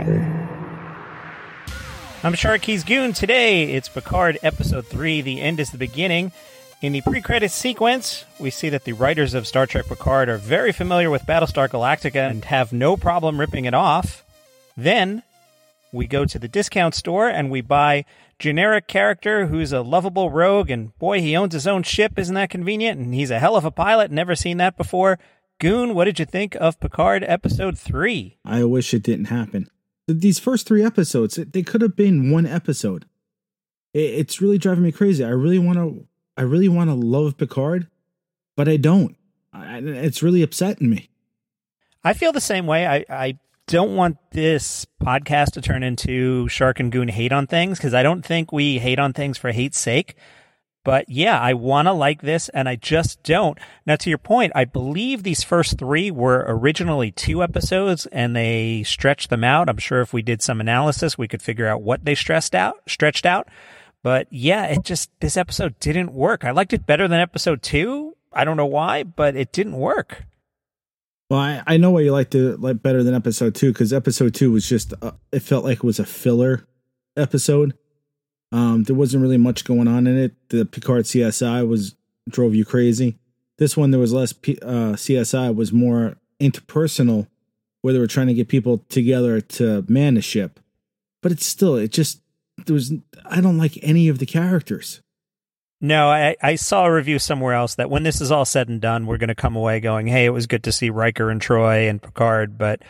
Goon. I'm Sharky's Goon. Today, it's Picard Episode 3 The End is the Beginning. In the pre credits sequence, we see that the writers of Star Trek Picard are very familiar with Battlestar Galactica and have no problem ripping it off. Then, we go to the discount store and we buy generic character who's a lovable rogue and boy he owns his own ship isn't that convenient and he's a hell of a pilot never seen that before goon what did you think of picard episode 3 I wish it didn't happen. These first three episodes, they could have been one episode. It's really driving me crazy. I really want to. I really want to love Picard, but I don't. It's really upsetting me. i feel the same way i, I don't want this podcast to turn into shark and goon hate on things because i don't think we hate on things for hate's sake But yeah, I want to like this and I just don't. Now, to your point, I believe these first three were originally two episodes and they stretched them out. I'm sure if we did some analysis, we could figure out what they stressed out, stretched out. But yeah, it just, this episode didn't work. I liked it better than episode two. I don't know why, but it didn't work. Well, I, I know why you liked it like better than episode two because episode two was just uh, it felt like it was a filler episode. Um, there wasn't really much going on in it. The Picard CSI was drove you crazy. This one there was less P, uh, CSI, was more interpersonal, where they were trying to get people together to man the ship. But it's still it just there was I don't like any of the characters. No, I, I saw a review somewhere else that when this is all said and done, we're going to come away going, hey, it was good to see Riker and Troi and Picard, but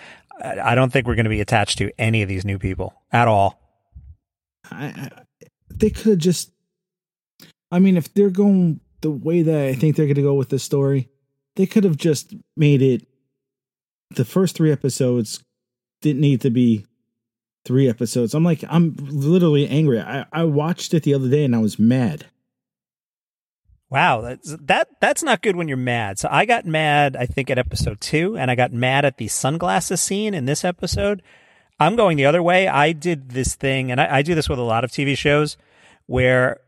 I I don't think we're going to be attached to any of these new people at all. I they could have just I mean if they're going the way that I think they're going to go with this story, they could have just made it the first 3 episodes didn't need to be 3 episodes. I'm like I'm literally angry. I I watched it the other day and I was mad. Wow, that's that that's not good when you're mad. So I got mad, I think, at episode two, and I got mad at the sunglasses scene in this episode. I'm going the other way. I did this thing, and I, I do this with a lot of TV shows, where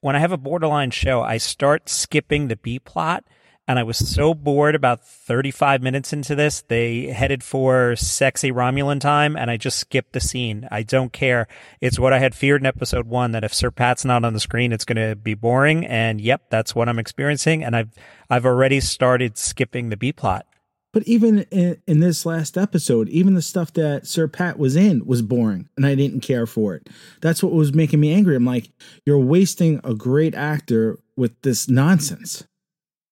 when I have a borderline show, I start skipping the B plot. And I was so bored about 35 minutes into this. They headed for sexy Romulan time, and I just skipped the scene. I don't care. It's what I had feared in episode one that if Sir Pat's not on the screen, it's going to be boring. And yep, that's what I'm experiencing. And I've I've already started skipping the B plot. But even in, in this last episode, even the stuff that Sir Pat was in was boring and I didn't care for it. That's what was making me angry. I'm like, you're wasting a great actor with this nonsense.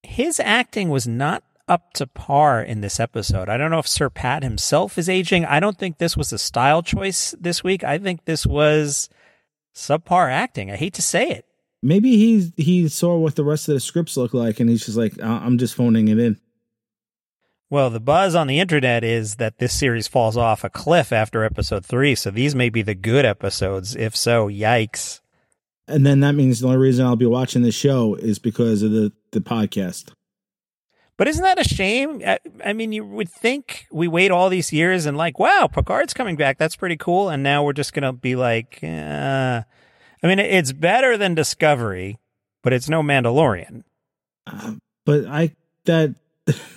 His acting was not up to par in this episode. I don't know if Sir Pat himself is aging. I don't think this was a style choice this week. I think this was subpar acting. I hate to say it. Maybe he he saw what the rest of the scripts look like and he's just like, "Uh, I'm just phoning it in. Well, the buzz on the internet is that this series falls off a cliff after episode three, so these may be the good episodes. If so, yikes. And then that means the only reason I'll be watching the show is because of the, the podcast. But isn't that a shame? I, I mean, you would think we wait all these years and like, wow, Picard's coming back. That's pretty cool. And now we're just going to be like, uh, I mean, it's better than Discovery, but it's no Mandalorian. Uh, but I that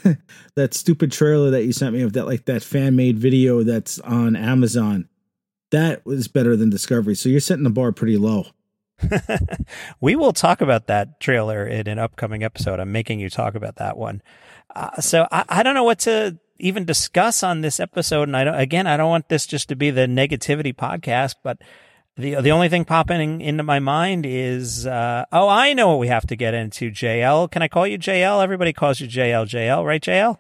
that stupid trailer that you sent me of that like that fan made video that's on Amazon, that was better than Discovery. So you're setting the bar pretty low. we will talk about that trailer in an upcoming episode. I'm making you talk about that one. Uh, so I, I don't know what to even discuss on this episode. And I don't, again, I don't want this just to be the negativity podcast, but the the only thing popping into my mind is, uh, oh, I know what we have to get into. JL, can I call you JL? Everybody calls you JL. JL, right? JL.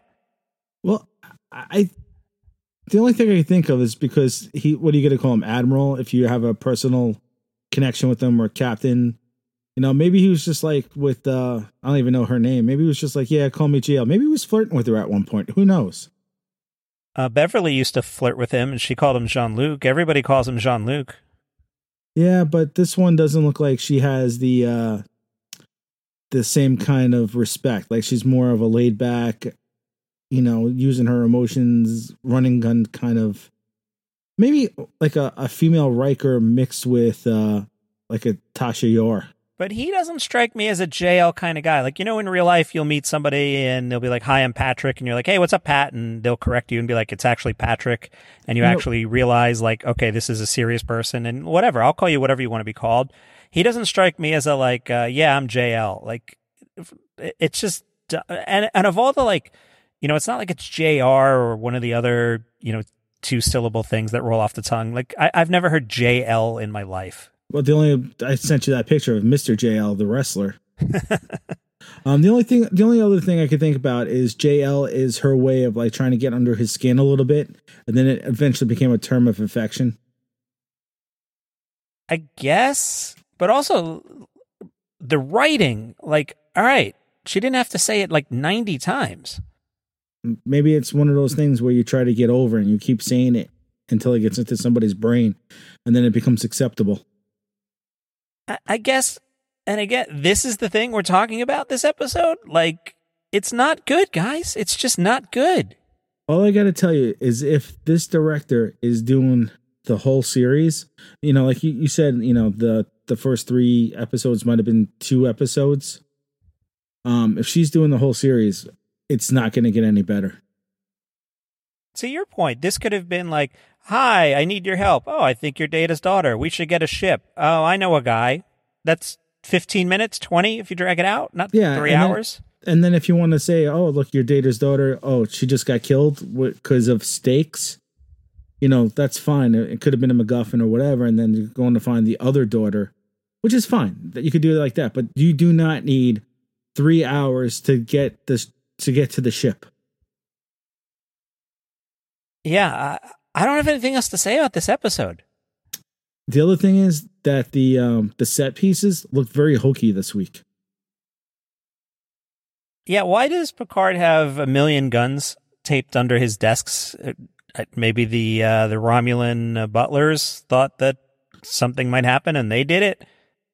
Well, I the only thing I can think of is because he what are you going to call him admiral if you have a personal connection with him or captain you know maybe he was just like with uh i don't even know her name maybe he was just like yeah call me JL. maybe he was flirting with her at one point who knows Uh, Beverly used to flirt with him, and she called him Jean Luc. Everybody calls him Jean Luc. Yeah but this one doesn't look like she has the uh the same kind of respect like she's more of a laid back you know using her emotions running gun kind of maybe like a, a female Riker mixed with uh like a Tasha Yar. But he doesn't strike me as a JL kind of guy. Like, you know, in real life, you'll meet somebody and they'll be like, Hi, I'm Patrick. And you're like, Hey, what's up, Pat? And they'll correct you and be like, It's actually Patrick. And you actually realize, like, okay, this is a serious person and whatever. I'll call you whatever you want to be called. He doesn't strike me as a, like, uh, yeah, I'm JL. Like, it's just, and, and of all the, like, you know, it's not like it's JR or one of the other, you know, two syllable things that roll off the tongue. Like, I, I've never heard JL in my life. Well, the only I sent you that picture of Mr. JL, the wrestler. um, the only thing, the only other thing I could think about is JL is her way of like trying to get under his skin a little bit, and then it eventually became a term of affection. I guess, but also the writing. Like, all right, she didn't have to say it like 90 times. Maybe it's one of those things where you try to get over and you keep saying it until it gets into somebody's brain, and then it becomes acceptable. I, guess, and again, this is the thing we're talking about this episode. Like, it's not good, guys. It's just not good. All I got to tell you is if this director is doing the whole series, you know, like you, you said, you know, the the first three episodes might have been two episodes. Um, if she's doing the whole series, it's not going to get any better. To your point, this could have been like, Hi, I need your help. Oh, I think you're Data's daughter. We should get a ship. Oh, I know a guy. That's 15 minutes, 20 if you drag it out, not Yeah, three and then- hours. And then if you want to say, oh, look, your Data's daughter, oh, she just got killed because of stakes, you know, that's fine. It, it could have been a MacGuffin or whatever. And then you're going to find the other daughter, which is fine that you could do it like that. But you do not need three hours to get this to get to the ship. Yeah, I, I don't have anything else to say about this episode. The other thing is that the um the set pieces look very hokey this week. Yeah, why does Picard have a million guns taped under his desks? Uh, uh, Maybe the uh, the Romulan uh, butlers thought that something might happen, and they did it.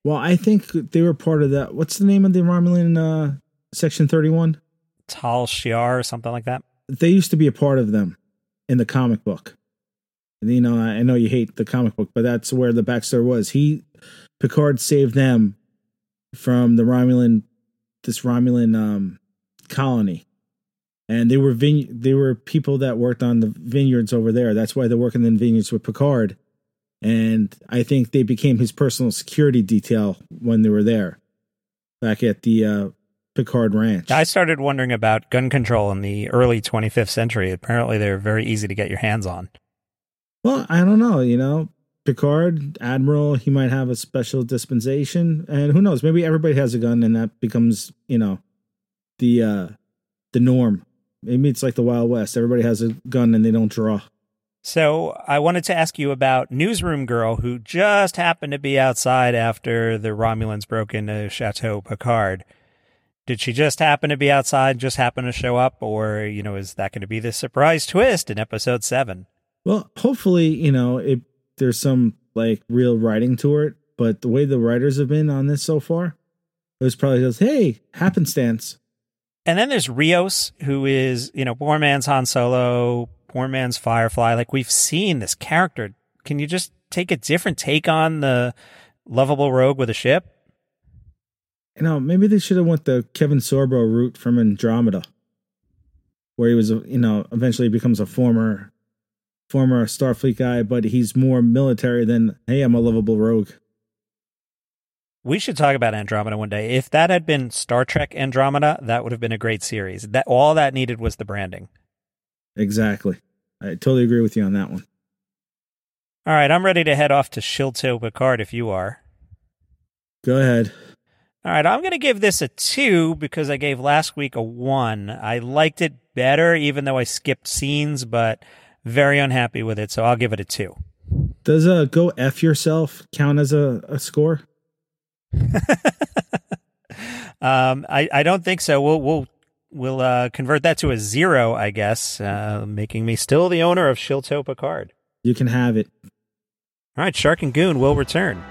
Well, I think they were part of that. What's the name of the Romulan uh, section thirty one? Tal Shiar or something like that. they used to be a part of them in the comic book. And, you know, I know you hate the comic book, but that's where the backstory was. He Picard saved them from the Romulan this Romulan um colony. And they were vine- they were people that worked on the vineyards over there. That's why they're working in vineyards with Picard. And I think they became his personal security detail when they were there back at the uh, Picard Ranch. I started wondering about gun control in the early 25th century. Apparently, they're very easy to get your hands on. Well, I don't know. You know, Picard, Admiral, he might have a special dispensation, and who knows? Maybe everybody has a gun, and that becomes, you know, the uh the norm. Maybe it's like the Wild West. Everybody has a gun, and they don't draw. So, I wanted to ask you about Newsroom Girl, who just happened to be outside after the Romulans broke into Chateau Picard. Did she just happen to be outside, just happen to show up, or, you know, is that going to be the surprise twist in episode seven? Well, hopefully, you know, it there's some like real writing to it. But the way the writers have been on this so far, it was probably just, hey, happenstance. And then there's Rios, who is, you know, poor man's Han Solo, poor man's Firefly. Like we've seen this character. Can you just take a different take on the lovable rogue with a ship? You know, maybe they should have went the Kevin Sorbo route from Andromeda, where he was, you know, eventually becomes a former, former Starfleet guy, but he's more military than, hey, I'm a lovable rogue. We should talk about Andromeda one day. If that had been Star Trek Andromeda, that would have been a great series. That all that needed was the branding. Exactly. I totally agree with you on that one. All right, I'm ready to head off to Shilto Picard if you are. Go ahead. All right, I'm going to give this a two because I gave last week a one. I liked it better, even though I skipped scenes, but very unhappy with it. So I'll give it a two. Does uh go F yourself count as a, a score? um, I, I don't think so. We'll we'll we'll uh, convert that to a zero, I guess, uh, making me still the owner of Shilto Picard. You can have it. All right, Shark and Goon will return.